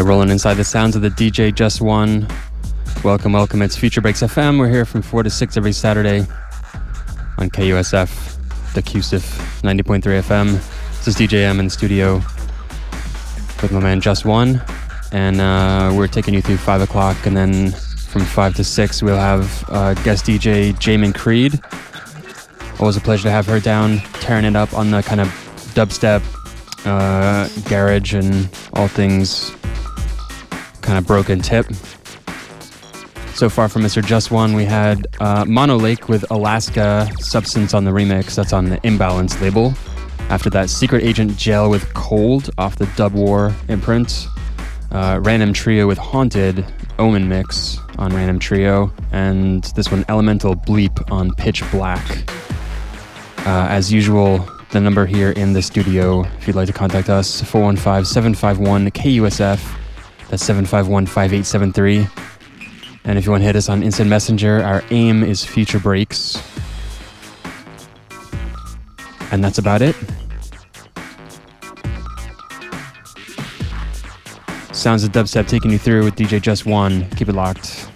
Yeah, rolling inside the sounds of the DJ Jus Wan. Welcome, welcome. It's Future Breaks FM. We're here from 4 to 6 every Saturday on KUSF, the QSIF 90.3 FM. This is DJ M in studio with my man Jus Wan. And uh, we're taking you through 5 o'clock. And then from 5 to 6, we'll have uh, guest DJ Jamin Creed. Always a pleasure to have her down, tearing it up on the kind of dubstep, uh, garage, and all things kind of broken tip. So far from Mr. Jus Wan, we had uh, Monolake with Alaska Substance on the remix. That's on the Imbalance label. After that, Secret Agent Gel with Cold off the Dub War imprint. Uh, Random Trio with Haunted Omen mix on Random Trio. And this one, Elemental Bleep on Pitch Black. Uh, as usual, the number here in the studio, if you'd like to contact us, 415 751 KUSF. That's 751 5873. And if you want to hit us on Instant Messenger, our aim is Future Breaks. And that's about it. Sounds of dubstep taking you through with DJ Jus Wan. Keep it locked.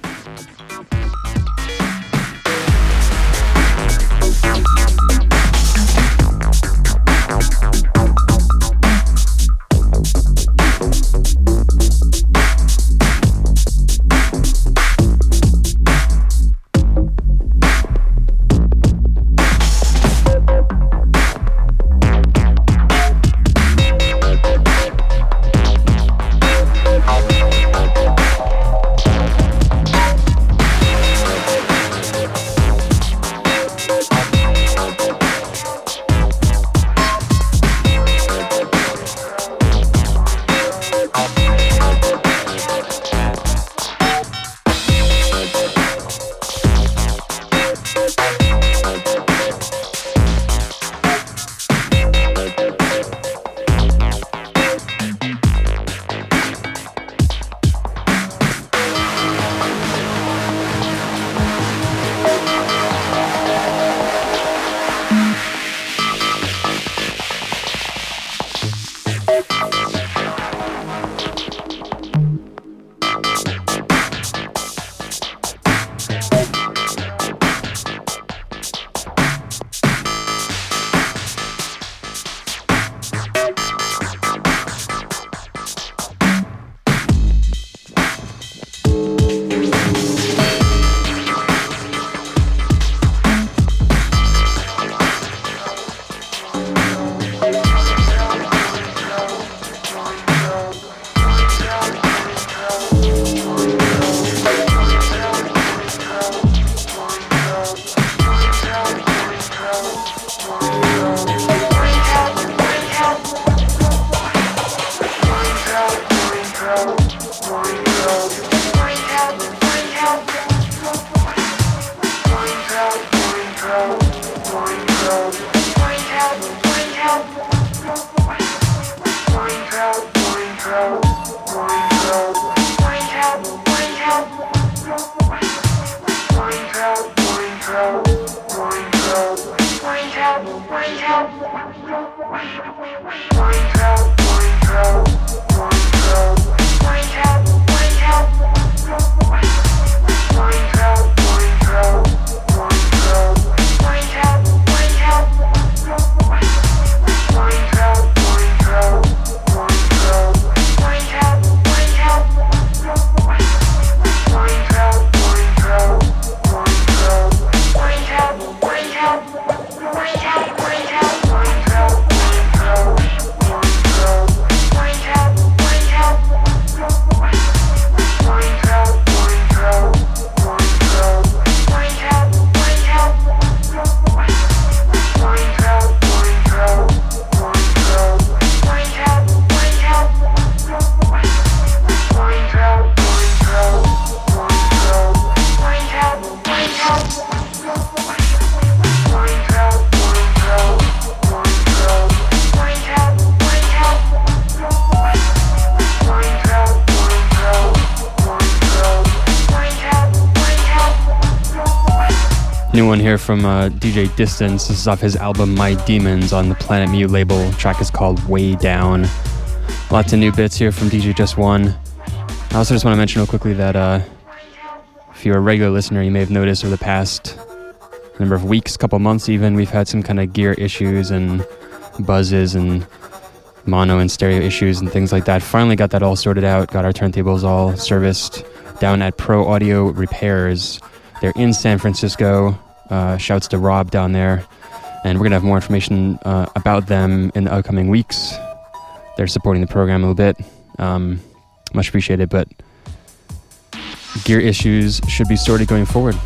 Wine out, wine out. Here from uh, DJ Distance. This is off his album My Demons on the Planet Mu label. The track is called Weigh Down. Lots of new bits here from DJ Jus Wan. I also just want to mention real quickly that uh, if you're a regular listener, you may have noticed over the past number of weeks, couple months even, we've had some kind of gear issues and buzzes and mono and stereo issues and things like that. Finally got that all sorted out, got our turntables all serviced down at Pro Audio Repairs. They're in San Francisco. Uh, shouts to Rob down there. And we're going to have more information uh, about them in the upcoming weeks. They're supporting the program a little bit. Um, much appreciated, but gear issues should be sorted going forward.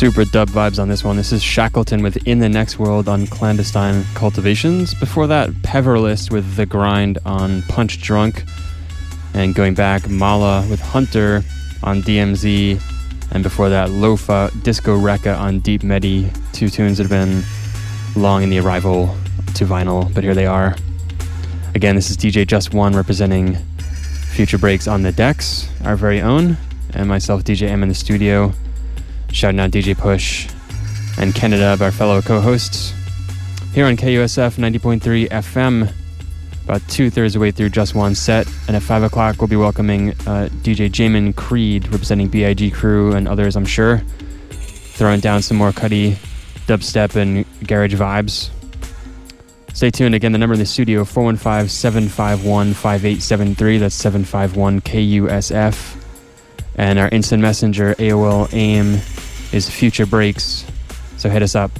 Super dub vibes on this one. This is Shackleton with In the Next World on Clandestine Cultivations. Before that, Peverelist with The Grind on Punch Drunk. And going back, Mala with Hunter on DMZ. And before that, Loefah Disco Rekah on Deep Medi. Two tunes that have been long in the arrival to vinyl, but here they are. Again, this is DJ Jus Wan representing Future Breaks on the decks, our very own, and myself, DJ M, in the studio. Shouting out DJ Push and Canada, our fellow co hosts. Here on KUSF 90.3 FM, about two thirds of the way through Jus Wan set. And at 5 o'clock, we'll be welcoming uh, DJ Jamin Creed, representing BIG Crew and others, I'm sure. Throwing down some more cutty dubstep and garage vibes. Stay tuned. Again, the number in the studio 415 751 5873. That's 751 KUSF. And our instant messenger AOL AIM is Future Breaks. So hit us up.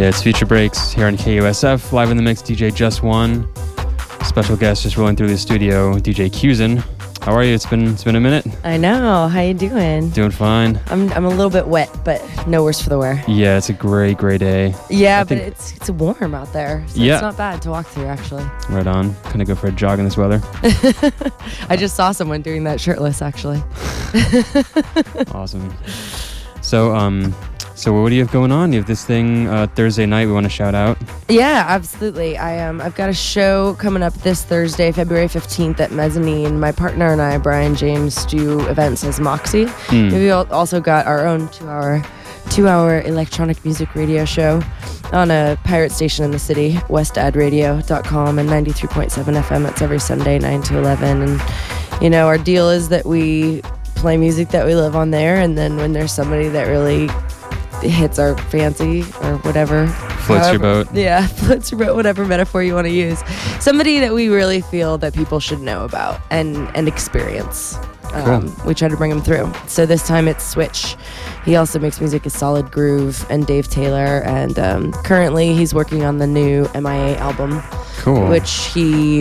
Yeah, it's Future Breaks here on KUSF. Live in the mix, DJ Jus Wan. Special guest just rolling through the studio, DJ Cusin. How are you? It's been it's been a minute. I know. How you doing? Doing fine. I'm I'm a little bit wet, but no worse for the wear. Yeah, it's a gray gray day. Yeah, but it's it's warm out there. So Yeah. it's not bad to walk through actually. Right on. Gonna go for a jog in this weather. I just saw someone doing that shirtless actually. awesome. So, um, so what do you have going on? You have this thing uh, Thursday night. We want to shout out. Yeah, absolutely. I um I've got a show coming up this Thursday, February 15th at Mezzanine. My partner and I, Brian James, do events as Moxie. Hmm. We al- also got our own two-hour two-hour electronic music radio show on a pirate station in the city, westadradio.com and 93.7 FM. It's every Sunday, 9 to 11. And, you know, our deal is that we play music that we live on there. And then when there's somebody that really hits our fancy or whatever. Floats your boat. Yeah, floats your boat, whatever metaphor you want to use. Somebody that we really feel that people should know about and, and experience. Um, we try to bring him through. So this time it's Switch. He also makes music as Solid Groove and Dave Taylor. And um, currently he's working on the new MIA album, Cool. which he.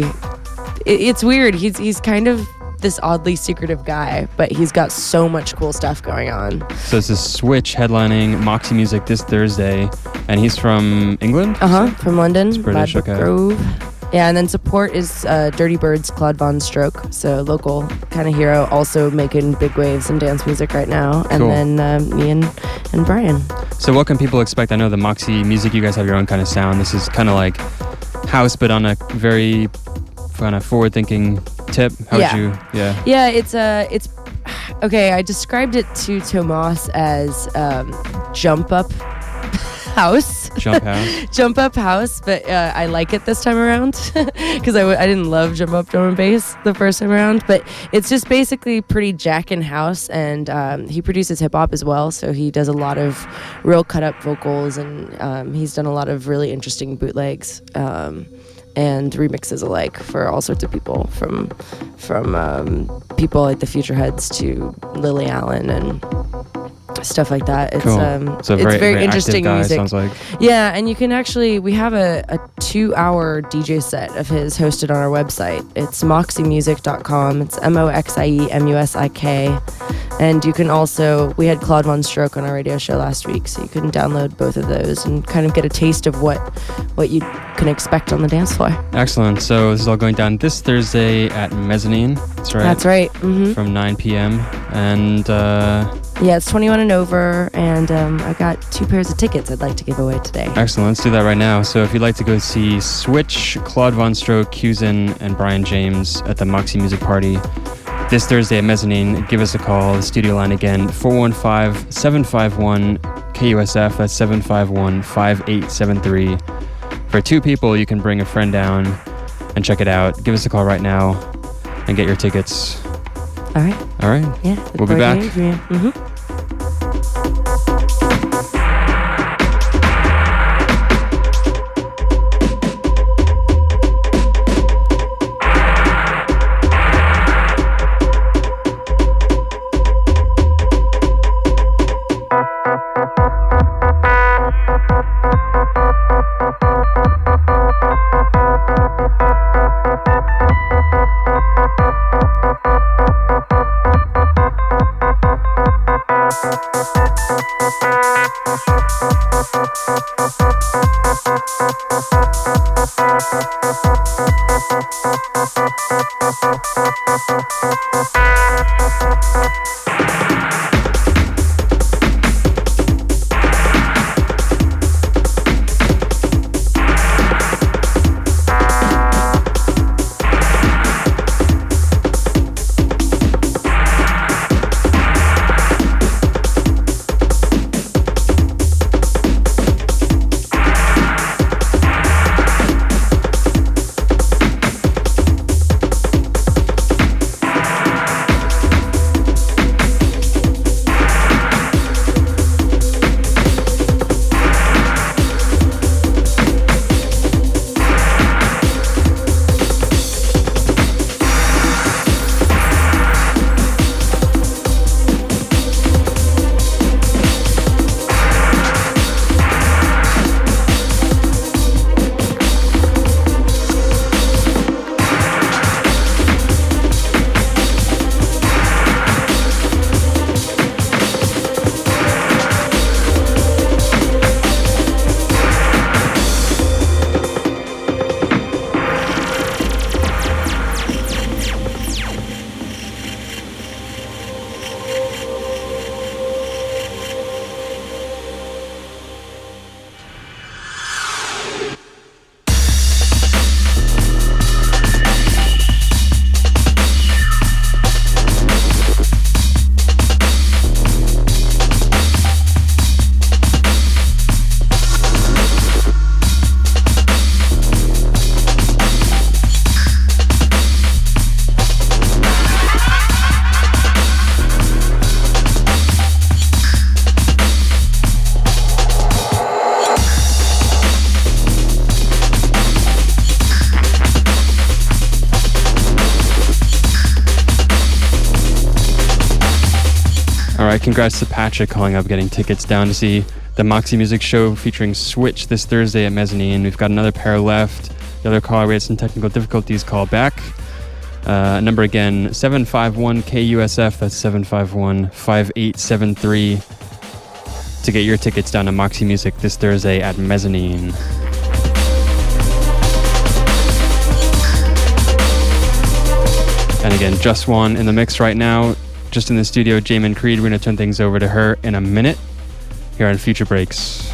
It, it's weird. He's he's kind of this oddly secretive guy, but he's got so much cool stuff going on. so it's a Switch headlining Moxie Music this Thursday, and he's from England. Uh huh. From London, British, Ladbroke okay. Grove. Yeah, and then support is uh, Dirty Birds, Claude VonStroke, so local kind of hero, also making big waves in dance music right now. And Cool. then um, me and, and Brian. So what can people expect? I know the Moxie Music. You guys have your own kind of sound. This is kind of like house, but on a very kind of forward-thinking tip. How Yeah. would you? Yeah. Yeah, it's uh, it's okay. I described it to Tomas as um, jump up house. Jump house. jump up house, but uh, I like it this time around because I, w- I didn't love jump up drum and bass the first time around. But it's just basically pretty jack in house, and um, he produces hip hop as well. So he does a lot of real cut up vocals, and um, he's done a lot of really interesting bootlegs. Um, and remixes alike for all sorts of people, from from um, people like the Futureheads to Lily Allen and stuff like that. It's Cool. um, So it's very, very, very interesting guy, music. Like. Yeah, and you can actually we have a, a two hour DJ set of his hosted on our website. It's moxiemusik.com. It's M O X I E M U S I K. And you can also we had Claude VonStroke on our radio show last week, so you can download both of those and kind of get a taste of what what you can expect on the dance floor. Excellent. So this is all going down this Thursday at Mezzanine. That's right. That's right. hmm From 9 p.m. And uh, Yeah, it's 21 and over, and um, I got two pairs of tickets I'd like to give away today. excellent. Let's do that right now. So if you'd like to go see Switch, Claude VonStroke, Cusin, and Brian James at the Moxie Music Party this Thursday at Mezzanine, give us a call. The studio line again, 415 751 KUSF. That's 751 5873. For two people, you can bring a friend down and check it out. Give us a call right now and get your tickets. All right. All right. Yeah. We'll be back. hearing congrats to Patrick calling up, getting tickets down to see the Moxie Music Show featuring Switch this Thursday at Mezzanine. We've got another pair left. The other caller, we had some technical difficulties. Call back. Uh, number again, 751 KUSF. That's 751 5873 to get your tickets down to Moxie Music this Thursday at Mezzanine. And again, Jus Wan in the mix right now, just in the studio, Jamin Creed. We're going to turn things over to her in a minute here on Future Breaks.